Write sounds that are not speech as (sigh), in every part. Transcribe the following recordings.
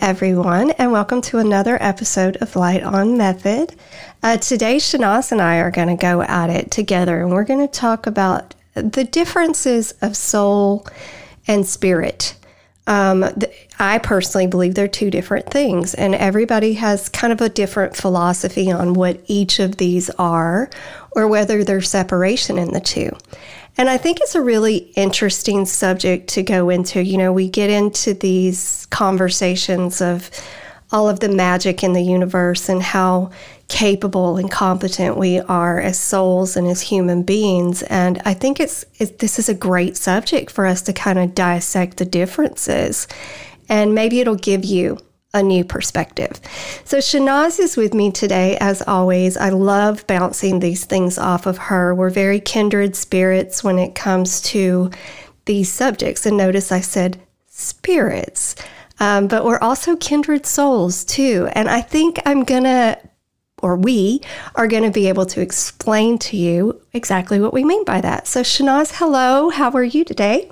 Everyone, and welcome to another episode of Light on Method. Uh, today, Shanaz and I are going to go at it together, and we're going to talk about the differences of soul and spirit. Um, th- I personally believe they're two different things, and everybody has kind of a different philosophy on what each of these are or whether there's separation in the two. And I think it's a really interesting subject to go into. You know, we get into these conversations of all of the magic in the universe and how capable and competent we are as souls and as human beings. And I think it's, it, this is a great subject for us to kind of dissect the differences. And maybe it'll give you a new perspective. So Shanaz is with me today, as always. I love bouncing these things off of her. We're very kindred spirits when it comes to these subjects. And notice I said spirits, um, but we're also kindred souls too. And I think I'm going to, or we are going to be able to explain to you exactly what we mean by that. So, Shanaz, hello. How are you today?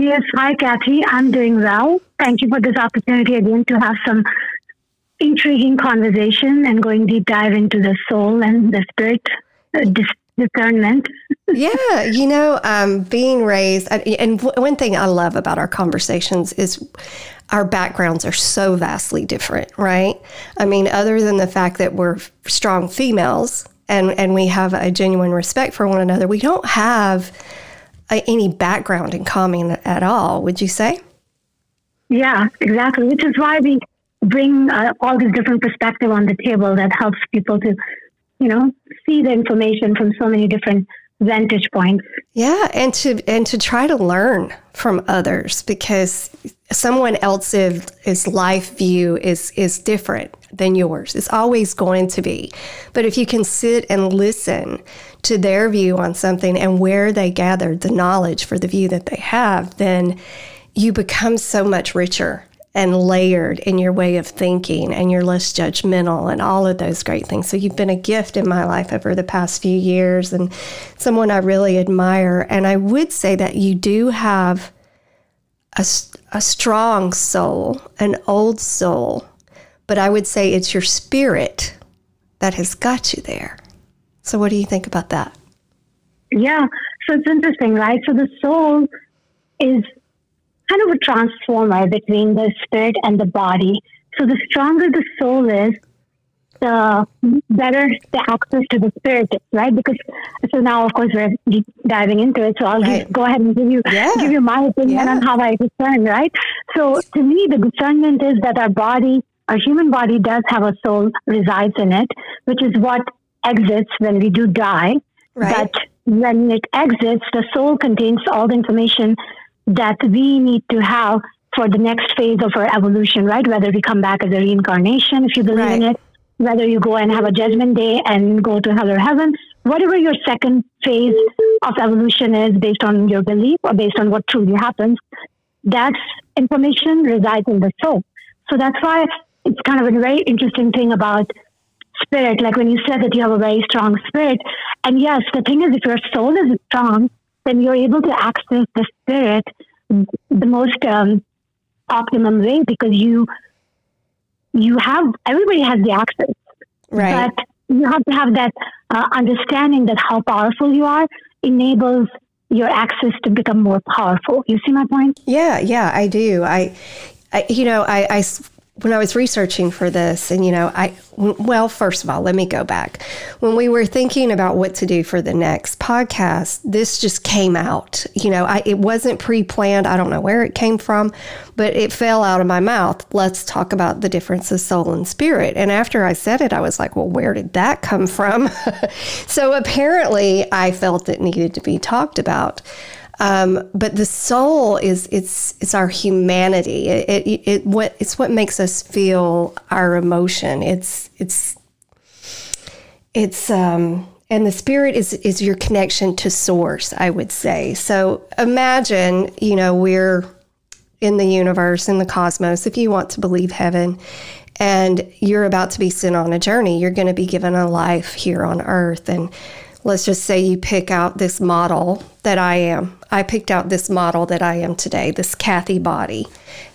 Yes, hi, Kathy. I'm doing well. Thank you for this opportunity again to have some intriguing conversation and going deep dive into the soul and the spirit uh, discernment. (laughs) yeah, you know, um, being raised, and one thing I love about our conversations is our backgrounds are so vastly different, right? I mean, other than the fact that we're strong females and, and we have a genuine respect for one another, we don't have any background in common at all, would you say? Yeah, exactly. Which is why we bring uh, all these different perspective on the table that helps people to, you know, see the information from so many different vantage points. Yeah, and to and to try to learn from others because someone else's life view is is different than yours. It's always going to be. But if you can sit and listen to their view on something and where they gathered the knowledge for the view that they have, then you become so much richer and layered in your way of thinking and you're less judgmental and all of those great things. So you've been a gift in my life over the past few years and someone I really admire. And I would say that you do have a, a strong soul, an old soul, but I would say it's your spirit that has got you there. So, what do you think about that? Yeah, so it's interesting, right? So, the soul is kind of a transformer between the spirit and the body. So, the stronger the soul is, the better the access to the spirit is, right? Because so now, of course, we're deep diving into it. So I'll right. just go ahead and give you yeah. give you my opinion yeah. on how I discern, right? So to me, the discernment is that our body, our human body, does have a soul resides in it, which is what exits when we do die. Right. But when it exits, the soul contains all the information that we need to have for the next phase of our evolution, right? Whether we come back as a reincarnation, if you believe right. in it, whether you go and have a judgment day and go to hell or heaven, whatever your second phase of evolution is based on your belief or based on what truly happens, that information resides in the soul. So that's why it's kind of a very interesting thing about spirit. Like when you said that you have a very strong spirit. And yes, the thing is, if your soul is strong, then you're able to access the spirit the most um, optimum way because you you have everybody has the access, right? But you have to have that uh, understanding that how powerful you are enables your access to become more powerful. You see my point? Yeah, yeah, I do. I, I you know, I, I when I was researching for this, and you know, I, well, first of all, let me go back. When we were thinking about what to do for the next podcast, this just came out. You know, I, it wasn't pre planned. I don't know where it came from, but it fell out of my mouth. Let's talk about the difference of soul and spirit. And after I said it, I was like, well, where did that come from? (laughs) so apparently, I felt it needed to be talked about. Um, but the soul is it's it's our humanity. It, it, it what it's what makes us feel our emotion. It's it's it's um and the spirit is is your connection to source. I would say. So imagine you know we're in the universe in the cosmos. If you want to believe heaven. And you're about to be sent on a journey. You're going to be given a life here on earth. And let's just say you pick out this model that I am I picked out this model that I am today, this Kathy body,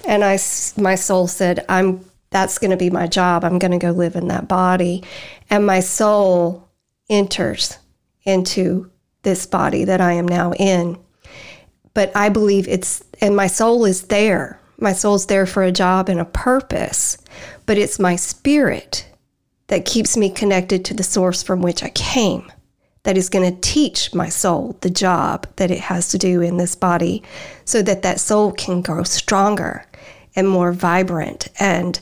and I my soul said, "I'm that's going to be my job. I'm going to go live in that body," and my soul enters into this body that I am now in. But I believe it's and my soul is there. My soul's there for a job and a purpose, but it's my spirit that keeps me connected to the source from which I came that is going to teach my soul the job that it has to do in this body so that that soul can grow stronger and more vibrant and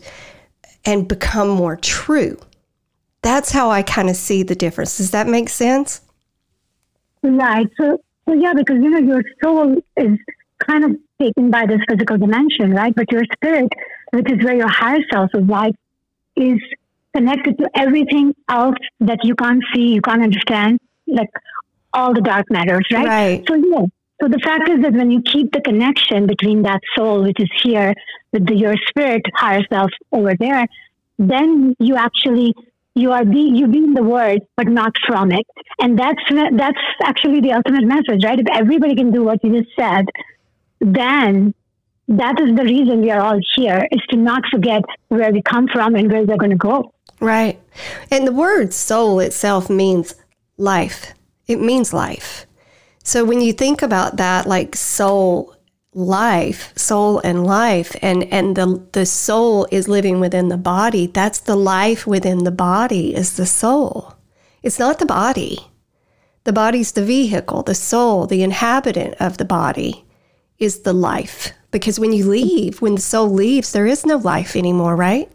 and become more true. That's how i kind of see the difference. Does that make sense? Right. So yeah because you know your soul is kind of taken by this physical dimension right? But your spirit which is where your higher self is like is connected to everything else that you can't see you can't understand like all the dark matters, right? Right. So yeah. So the fact is that when you keep the connection between that soul, which is here, with the, your spirit, higher self over there, then you actually you are be you be in the word, but not from it, and that's that's actually the ultimate message, right? If everybody can do what you just said, then that is the reason we are all here is to not forget where we come from and where we're going to go. Right, and the word soul itself means life. It means life. So when you think about that, like soul, life, soul and life, and, and the, the soul is living within the body, that's the life within the body is the soul. It's not the body. The body's the vehicle, the soul, the inhabitant of the body is the life. Because when you leave, when the soul leaves, there is no life anymore, right?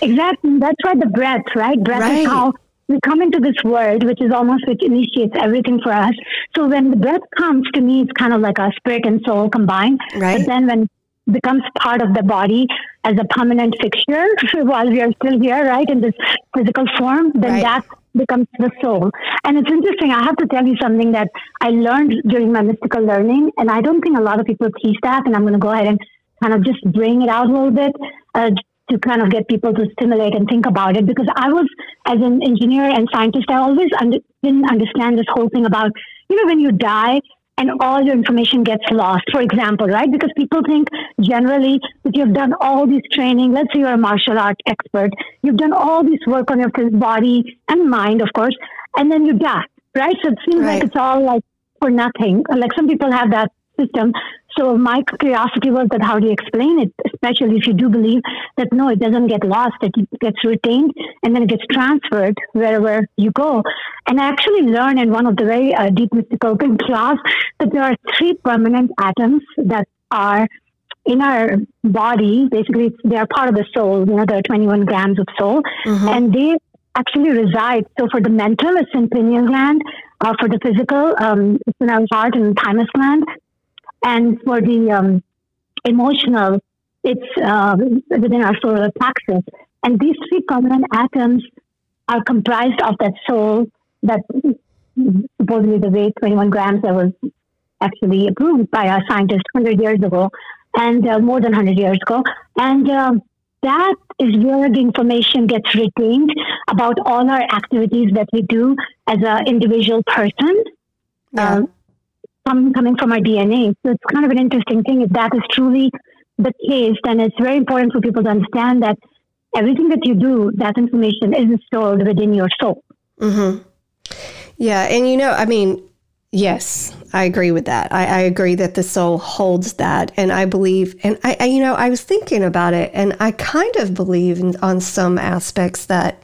Exactly. That's why the breath, right? Breath right. is how we come into this world, which is almost which initiates everything for us. So when the breath comes to me, it's kind of like our spirit and soul combined. Right. But then when it becomes part of the body as a permanent fixture (laughs) while we are still here, right, in this physical form, then right. that becomes the soul. And it's interesting. I have to tell you something that I learned during my mystical learning, and I don't think a lot of people teach that. And I'm going to go ahead and kind of just bring it out a little bit. Uh, to kind of get people to stimulate and think about it because I was, as an engineer and scientist, I always under, didn't understand this whole thing about, you know, when you die and all your information gets lost, for example, right? Because people think generally that you've done all this training, let's say you're a martial art expert, you've done all this work on your body and mind, of course, and then you die, right? So it seems right. like it's all like for nothing. Like some people have that system. So my curiosity was that how do you explain it, especially if you do believe that no, it doesn't get lost, it gets retained and then it gets transferred wherever you go. And I actually learned in one of the very uh, deep mystical (laughs) class that there are three permanent atoms that are in our body. Basically, they are part of the soul. You know, there are 21 grams of soul, mm-hmm. and they actually reside. So for the mental, it's in pineal gland. Uh, for the physical, um, it's in our heart and thymus gland and for the um, emotional, it's uh, within our solar plexus. And these three permanent atoms are comprised of that soul that supposedly the weight 21 grams that was actually approved by a scientist 100 years ago and uh, more than 100 years ago. And uh, that is where the information gets retained about all our activities that we do as an individual person. Yeah. Um, coming from our DNA. So it's kind of an interesting thing. If that is truly the case, then it's very important for people to understand that everything that you do, that information is stored within your soul. Mm-hmm. Yeah. And, you know, I mean, yes, I agree with that. I, I, agree that the soul holds that. And I believe, and I, I, you know, I was thinking about it and I kind of believe in, on some aspects that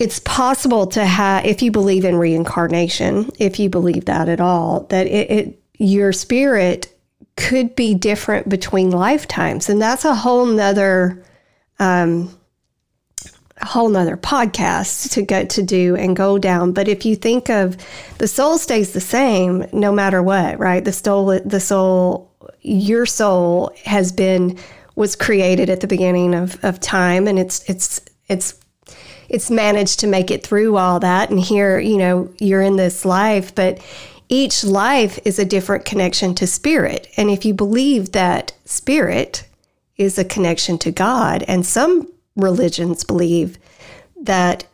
it's possible to have, if you believe in reincarnation, if you believe that at all, that it, it your spirit could be different between lifetimes, and that's a whole nother, um, a whole nother podcast to get to do and go down. But if you think of the soul stays the same no matter what, right? The soul, the soul, your soul has been was created at the beginning of, of time, and it's it's it's it's managed to make it through all that. And here, you know, you're in this life, but each life is a different connection to spirit. And if you believe that spirit is a connection to God, and some religions believe that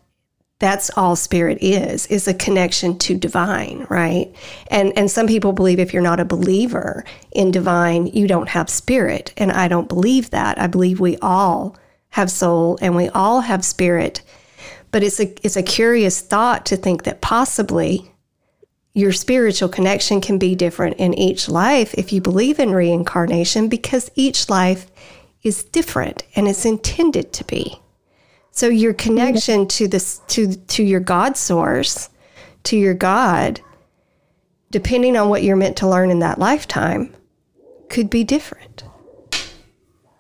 that's all spirit is is a connection to divine right and and some people believe if you're not a believer in divine you don't have spirit and i don't believe that i believe we all have soul and we all have spirit but it's a it's a curious thought to think that possibly your spiritual connection can be different in each life if you believe in reincarnation because each life is different and it's intended to be so your connection to this to to your God source, to your God, depending on what you're meant to learn in that lifetime, could be different.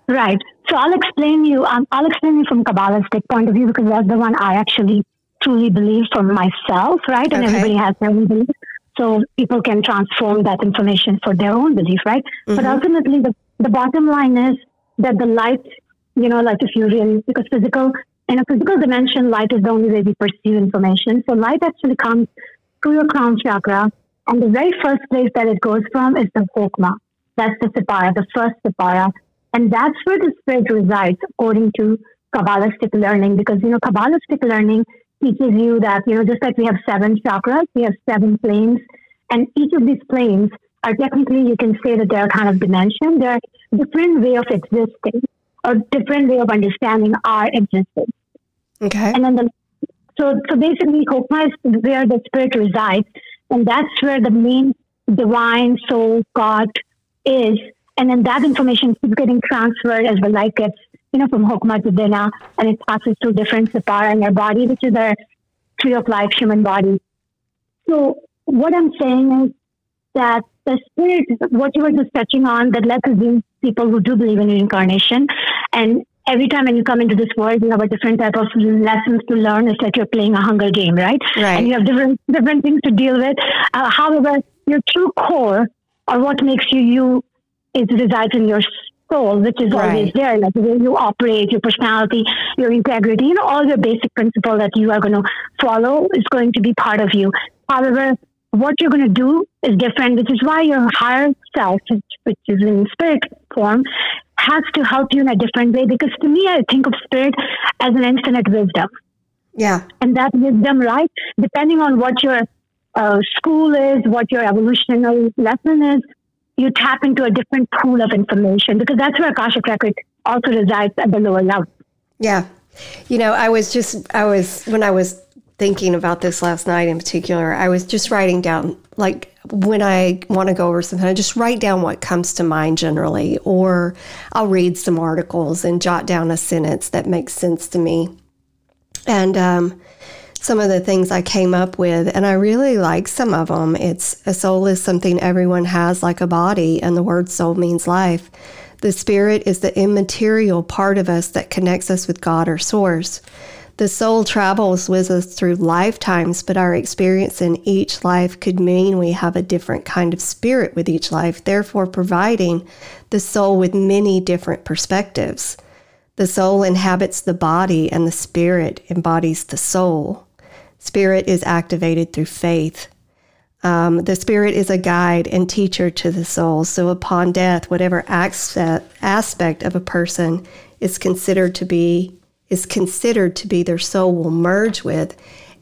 Right. So I'll explain you. Um, I'll explain you from Kabbalistic point of view because that's the one I actually truly believe for myself. Right, and okay. everybody has their own belief. So people can transform that information for their own belief. Right. Mm-hmm. But ultimately, the the bottom line is that the light. You know, like if you really because physical in a physical dimension, light is the only way we perceive information. So light actually comes through your crown chakra, and the very first place that it goes from is the Chokmah. That's the Sephira, the first Sephira. And that's where the spirit resides, according to Kabbalistic learning, because, you know, Kabbalistic learning teaches you that, you know, just like we have seven chakras, we have seven planes, and each of these planes are technically, you can say that they're kind of dimension. They're different way of existing a different way of understanding our existence. Okay. And then the so so basically Chokmah is where the spirit resides, and that's where the main divine soul God is. And then that information keeps getting transferred as the light gets, you know, from Hokma to Binah, and it passes through different sephira in our body, which is our tree of life human body. So what I'm saying is that the spirit, what you were just touching on, that let's assume people who do believe in reincarnation, and every time when you come into this world, you have a different type of lessons to learn. It's like you're playing a hunger game, right? Right. And you have different different things to deal with. Uh, however, your true core, or what makes you you, is resides in your soul, which is right. always there, like the way you operate, your personality, your integrity, you know, all your basic principle that you are going to follow is going to be part of you. However, what you're going to do is different, which is why your higher self, which is in spirit form, has to help you in a different way. Because to me, I think of spirit as an infinite wisdom. Yeah. And that wisdom, right, depending on what your uh, school is, what your evolutionary lesson is, you tap into a different pool of information because that's where Akashic Record also resides at the lower level. Yeah. You know, I was just, I was, when I was thinking about this last night in particular, I was just writing down, like, when I want to go over something, I just write down what comes to mind generally, or I'll read some articles and jot down a sentence that makes sense to me. And um, some of the things I came up with, and I really like some of them. It's a soul is something everyone has, like a body, and the word soul means life. The spirit is the immaterial part of us that connects us with God or source. The soul travels with us through lifetimes, but our experience in each life could mean we have a different kind of spirit with each life, therefore, providing the soul with many different perspectives. The soul inhabits the body, and the spirit embodies the soul. Spirit is activated through faith. Um, the spirit is a guide and teacher to the soul. So, upon death, whatever aspect of a person is considered to be is considered to be their soul will merge with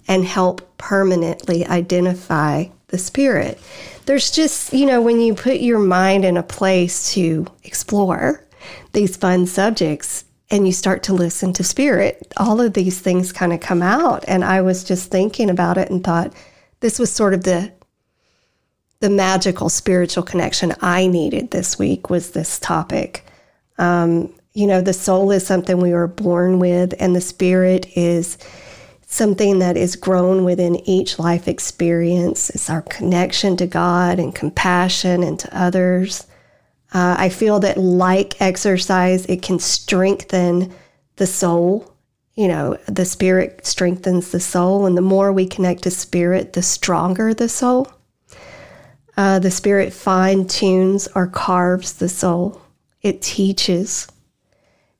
and help permanently identify the spirit. There's just, you know, when you put your mind in a place to explore these fun subjects and you start to listen to spirit, all of these things kind of come out. And I was just thinking about it and thought this was sort of the the magical spiritual connection I needed this week was this topic. Um, you know, the soul is something we were born with, and the spirit is something that is grown within each life experience. It's our connection to God and compassion and to others. Uh, I feel that, like exercise, it can strengthen the soul. You know, the spirit strengthens the soul, and the more we connect to spirit, the stronger the soul. Uh, the spirit fine tunes or carves the soul. It teaches.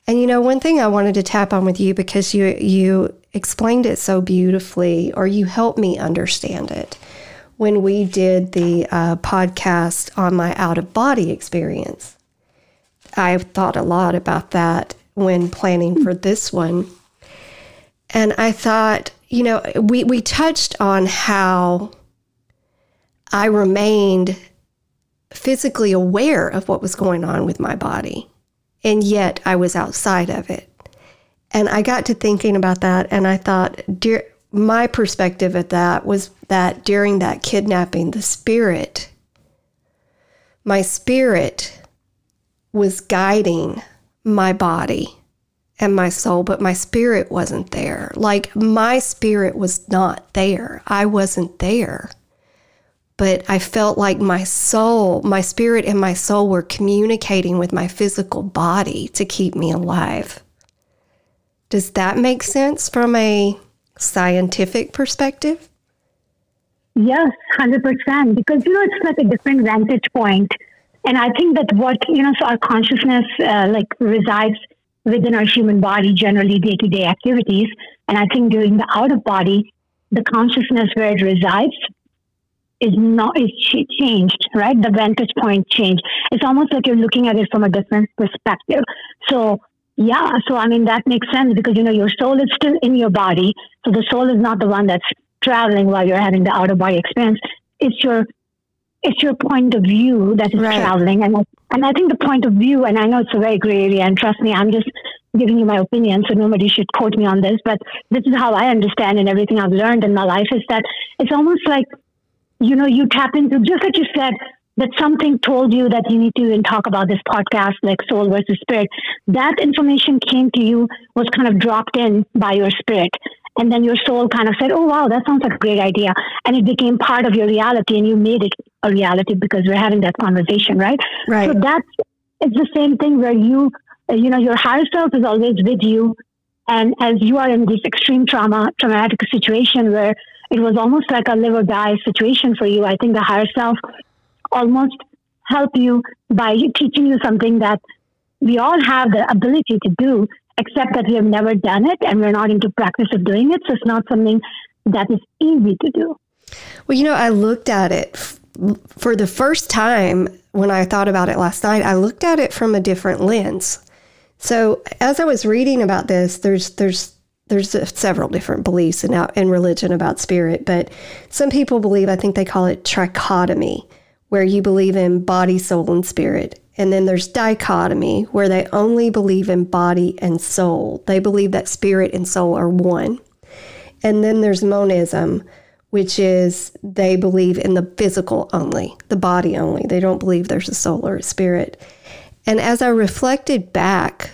And you know, one thing I wanted to tap on with you because you you explained it so beautifully, or you helped me understand it when we did the uh, podcast on my out of body experience. I thought a lot about that when planning for this one. And I thought, you know, we, we touched on how I remained physically aware of what was going on with my body, and yet I was outside of it. And I got to thinking about that, and I thought, dear, my perspective at that was that during that kidnapping, the spirit, my spirit was guiding my body and my soul, but my spirit wasn't there. Like my spirit was not there. I wasn't there. But I felt like my soul, my spirit and my soul were communicating with my physical body to keep me alive. Does that make sense from a scientific perspective? Yes, 100%. Because, you know, it's like a different vantage point. And I think that what, you know, so our consciousness uh, like resides within our human body, generally day to day activities. And I think during the out of body, the consciousness where it resides is not is changed, right? The vantage point changed. It's almost like you're looking at it from a different perspective. So yeah, so I mean that makes sense because you know your soul is still in your body, so the soul is not the one that's traveling while you're having the out of body experience. It's your it's your point of view that is right. traveling, and and I think the point of view, and I know it's a very gray area, and trust me, I'm just giving you my opinion, so nobody should quote me on this, but this is how I understand and everything I've learned in my life is that it's almost like, you know, you tap into, just like you said, that something told you that you need to even talk about this podcast, like soul versus spirit. That information came to you, was kind of dropped in by your spirit. And then your soul kind of said, Oh, wow, that sounds like a great idea. And it became part of your reality and you made it a reality because we're having that conversation, right? Right. So that's, it's the same thing where you, uh, you know, your higher self is always with you. And as you are in this extreme trauma, traumatic situation where it was almost like a live or die situation for you, I think the higher self almost help you by teaching you something that we all have the ability to do, except that we have never done it and we're not into practice of doing it. So it's not something that is easy to do. Well, you know, I looked at it for the first time when I thought about it last night. I looked at it from a different lens. So as I was reading about this, there's there's there's several different beliefs in in religion about spirit, but some people believe I think they call it trichotomy, where you believe in body, soul, and spirit. And then there's dichotomy, where they only believe in body and soul. They believe that spirit and soul are one. And then there's monism, which is they believe in the physical only, the body only. They don't believe there's a soul or a spirit. And as I reflected back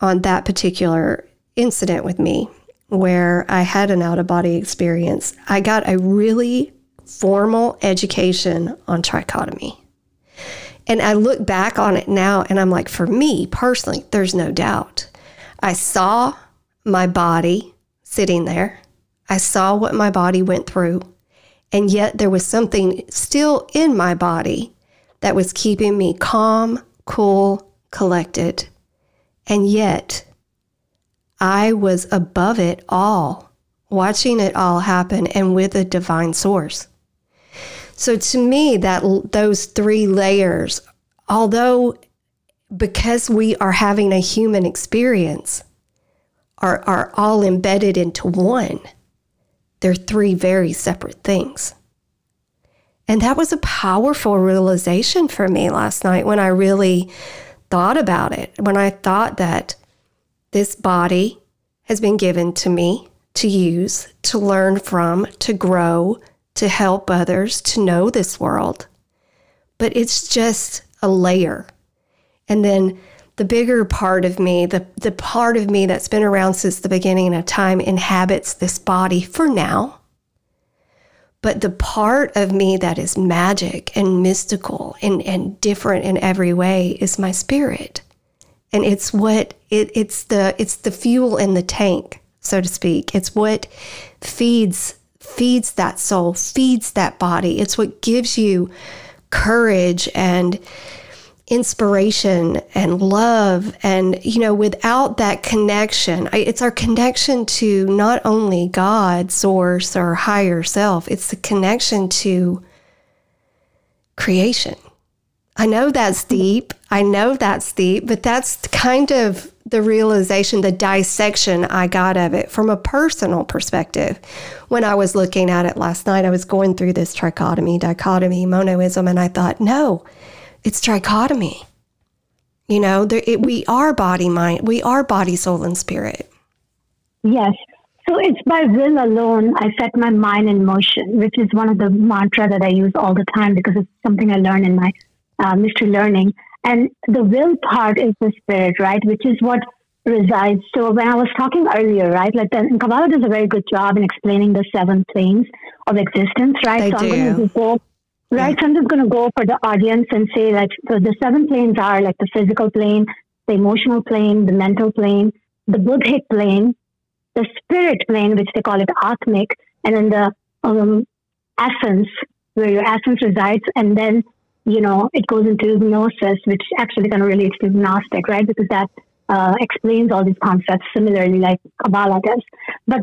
on that particular incident with me, where I had an out of body experience, I got a really formal education on trichotomy. And I look back on it now and I'm like, for me personally, there's no doubt. I saw my body sitting there, I saw what my body went through, and yet there was something still in my body that was keeping me calm, cool, collected. And yet I was above it all, watching it all happen and with a divine source. So to me, that those three layers, although because we are having a human experience, are, are all embedded into one, they're three very separate things. And that was a powerful realization for me last night when I really thought about it. When I thought that this body has been given to me to use, to learn from, to grow, to help others to know this world. But it's just a layer. And then the bigger part of me, the, the part of me that's been around since the beginning of time, inhabits this body for now. But the part of me that is magic and mystical and, and different in every way is my spirit. And it's what it, it's the it's the fuel in the tank, so to speak. It's what feeds feeds that soul, feeds that body. It's what gives you courage and inspiration and love. And, you know, without that connection, it's our connection to not only God, source, or higher self, it's the connection to creation. I know that's deep. I know that's deep, but that's kind of the realization, the dissection I got of it from a personal perspective. When I was looking at it last night, I was going through this trichotomy, dichotomy, monoism, and I thought, no, it's trichotomy. You know, there, it, we are body, mind, we are body, soul, and spirit. Yes. So it's by will alone I set my mind in motion, which is one of the mantra that I use all the time because it's something I learned in my uh, mystery learning. And the will part is the spirit, right? Which is what resides. So when I was talking earlier, right, like the, Kabbalah does a very good job in explaining the seven planes of existence, right? They so do. I'm going to go, right? Yeah. So I'm just going to go for the audience and say like, so the seven planes are like the physical plane, the emotional plane, the mental plane, the buddhic plane, the spirit plane, which they call it Atmic, and then the um, essence, where your essence resides, and then, you know, it goes into gnosis, which actually kind of relates to Gnostic, right? Because that uh, explains all these concepts similarly like Kabbalah does. But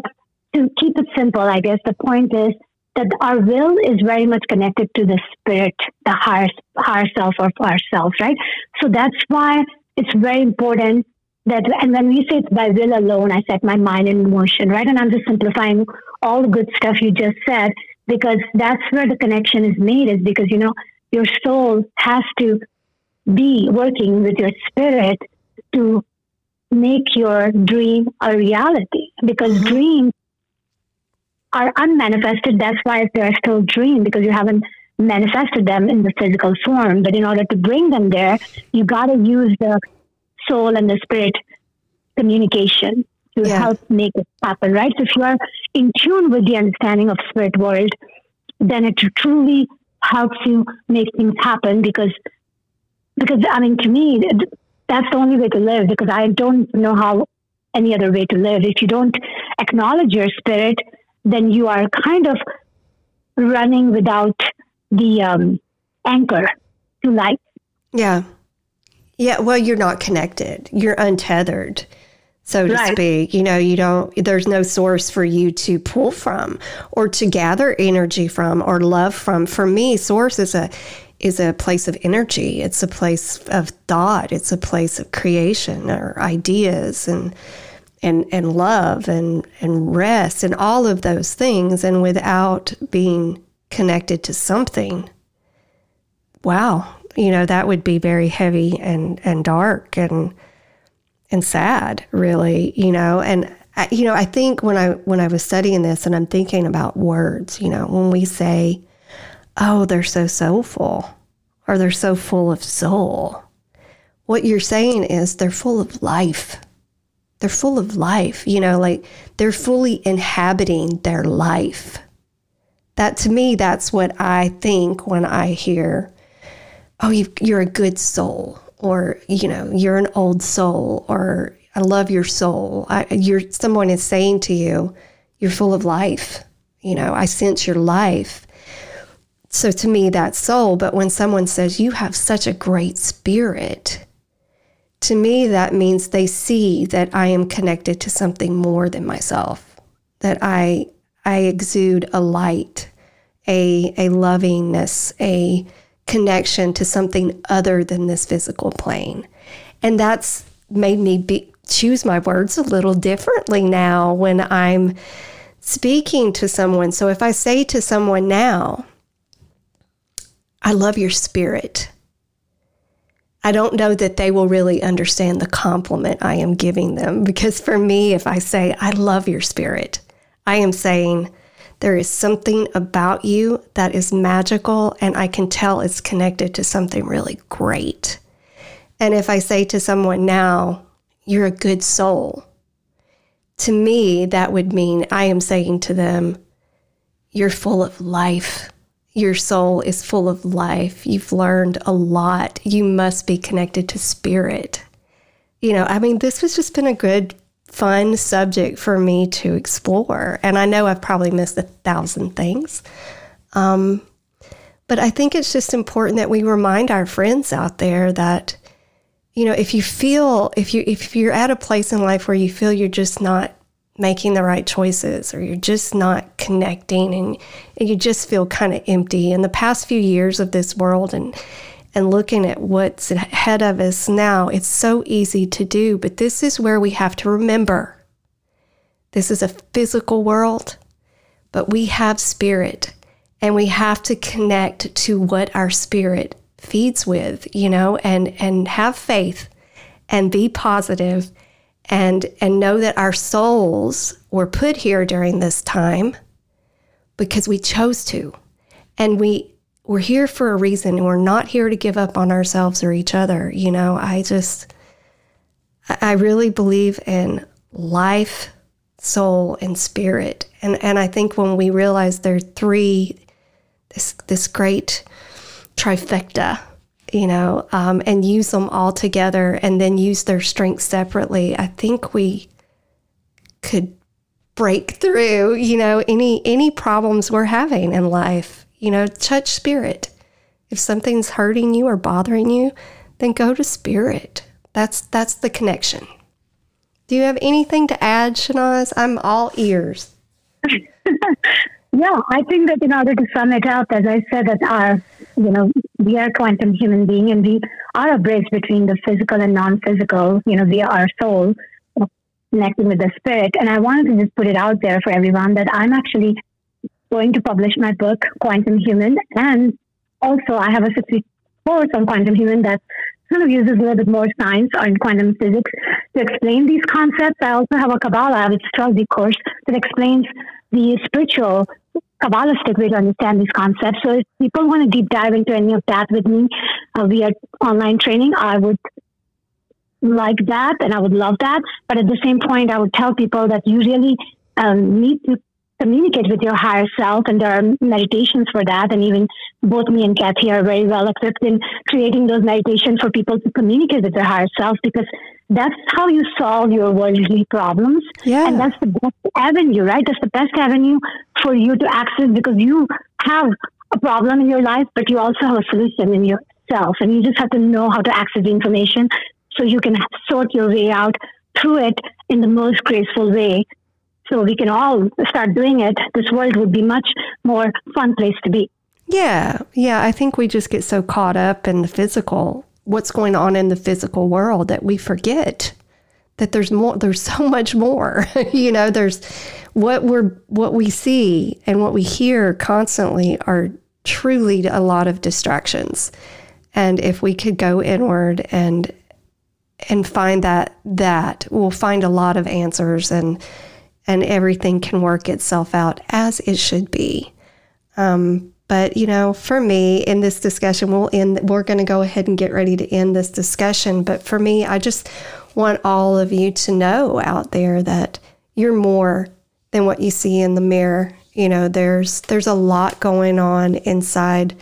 to keep it simple, I guess the point is that our will is very much connected to the spirit, the higher, higher self of ourselves, right? So that's why it's very important that, and when we say it's by will alone, I set my mind in motion, right? And I'm just simplifying all the good stuff you just said because that's where the connection is made is because, you know, your soul has to be working with your spirit to make your dream a reality because mm-hmm. dreams are unmanifested. That's why they're still dream because you haven't manifested them in the physical form. But in order to bring them there, you got to use the soul and the spirit communication to Yeah. help make it happen, right? So if you are in tune with the understanding of spirit world, then it truly helps you make things happen because because I mean to me that's the only way to live because I don't know how any other way to live. If you don't acknowledge your spirit, then you are kind of running without the um, anchor to life. Yeah. Yeah. Well, you're not connected. You're untethered, so to Right. speak. You know, you don't, there's no source for you to pull from or to gather energy from or love from. For me, source is a, is a place of energy. It's a place of thought. It's a place of creation or ideas and, and, and love and, and rest and all of those things. And without being connected to something, wow, you know, that would be very heavy and, and dark and, and sad, really, you know, and I, you know, I think when I, when I was studying this and I'm thinking about words, you know, when we say, oh, they're so soulful or they're so full of soul, what you're saying is they're full of life. They're full of life, you know, like they're fully inhabiting their life. That to me, that's what I think when I hear oh, you you're a good soul, or you know, you're an old soul, or I love your soul. I, you're someone is saying to you, you're full of life. You know, I sense your life. So to me, that's soul. But when someone says you have such a great spirit, to me that means they see that I am connected to something more than myself. That I I exude a light, a a lovingness, a connection to something other than this physical plane. And that's made me be, choose my words a little differently now when I'm speaking to someone. So if I say to someone now, I love your spirit, I don't know that they will really understand the compliment I am giving them. Because for me, if I say, I love your spirit, I am saying, there is something about you that is magical, and I can tell it's connected to something really great. And if I say to someone now, you're a good soul, to me, that would mean I am saying to them, you're full of life. Your soul is full of life. You've learned a lot. You must be connected to spirit. You know, I mean, this has just been a good fun subject for me to explore. And I know I've probably missed a thousand things. Um, but I think it's just important that we remind our friends out there that, you know, if you feel, if you, if you're at a place in life where you feel you're just not making the right choices or you're just not connecting and, and you just feel kind of empty in the past few years of this world and and looking at what's ahead of us now, it's so easy to do. But this is where we have to remember this is a physical world, but we have spirit and we have to connect to what our spirit feeds with, you know, and, and have faith and be positive and and know that our souls were put here during this time because we chose to. And we we're here for a reason and we're not here to give up on ourselves or each other. You know, I just I really believe in life, soul, and spirit. And and I think when we realize there are three this this great trifecta, you know, um, and use them all together and then use their strengths separately, I think we could break through, you know, any any problems we're having in life you know, touch spirit. If something's hurting you or bothering you, then go to spirit. That's that's the connection. Do you have anything to add, Shanaz? I'm all ears. (laughs) yeah, I think that in order to sum it up, as I said, that our, you know, we are quantum human being and we are a bridge between the physical and non-physical, you know, via our soul connecting with the spirit. And I wanted to just put it out there for everyone that I'm actually going to publish my book, Quantum Human. And also, I have a six week course on quantum human that kind of uses a little bit more science on quantum physics to explain these concepts. I also have a Kabbalah, which is astrology course that explains the spiritual Kabbalistic way to understand these concepts. So if people want to deep dive into any of that with me uh, via online training, I would like that and I would love that. But at the same point, I would tell people that you really um, need to communicate with your higher self, and there are meditations for that. And even both me and Kathy are very well equipped in creating those meditations for people to communicate with their higher self because that's how you solve your worldly problems. Yeah. And that's the best avenue, right? That's the best avenue for you to access because you have a problem in your life, but you also have a solution in yourself. And you just have to know how to access the information so you can sort your way out through it in the most graceful way so we can all start doing it, this world would be much more fun place to be. Yeah, yeah. I think we just get so caught up in the physical, what's going on in the physical world, that we forget that there's more. There's so (laughs) much more. (laughs) you know, there's what we're what we see and what we hear constantly are truly a lot of distractions. And if we could go inward and and find that that we'll find a lot of answers and and everything can work itself out as it should be. Um, but you know, for me in this discussion, we'll end. We're going to go ahead and get ready to end this discussion. But for me, I just want all of you to know out there that you're more than what you see in the mirror. You know, there's there's a lot going on inside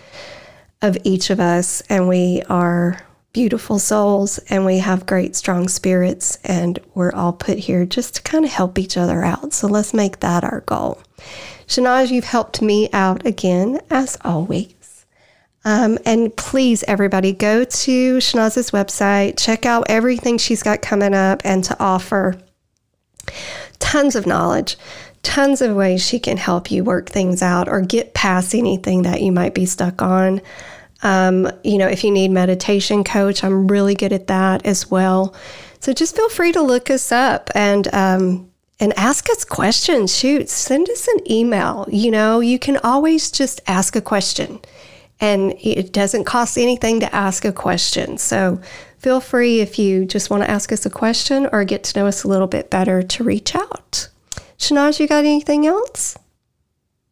of each of us, and we are beautiful souls and we have great, strong spirits, and we're all put here just to kind of help each other out. So let's make that our goal. Shanaz, you've helped me out again, as always. Um, and please, everybody, go to Shanaz's website, check out everything she's got coming up and to offer tons of knowledge, tons of ways she can help you work things out or get past anything that you might be stuck on. Um, you know, if you need meditation coach, I'm really good at that as well. So just feel free to look us up and um, and ask us questions. Shoot, send us an email. You know, you can always just ask a question, and it doesn't cost anything to ask a question. So feel free if you just want to ask us a question or get to know us a little bit better to reach out. Shanaz, you got anything else?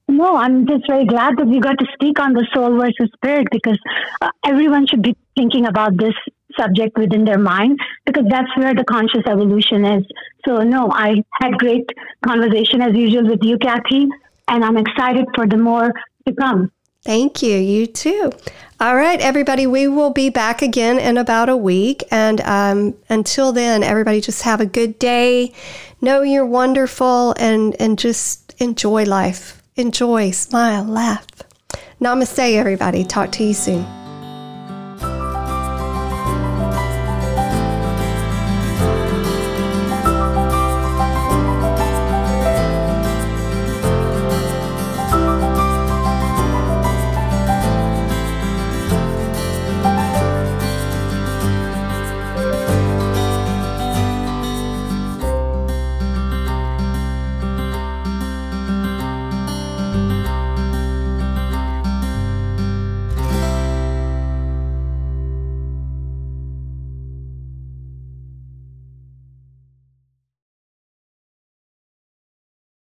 No, I'm just very glad that we got to speak on the soul versus spirit because uh, everyone should be thinking about this subject within their mind because that's where the conscious evolution is. So, no, I had great conversation as usual with you, Kathy, and I'm excited for the more to come. Thank you. You too. All right, everybody, we will be back again in about a week. And um, until then, everybody just have a good day. Know you're wonderful and, and just enjoy life enjoy, smile, laugh. Namaste, everybody. Talk to you soon.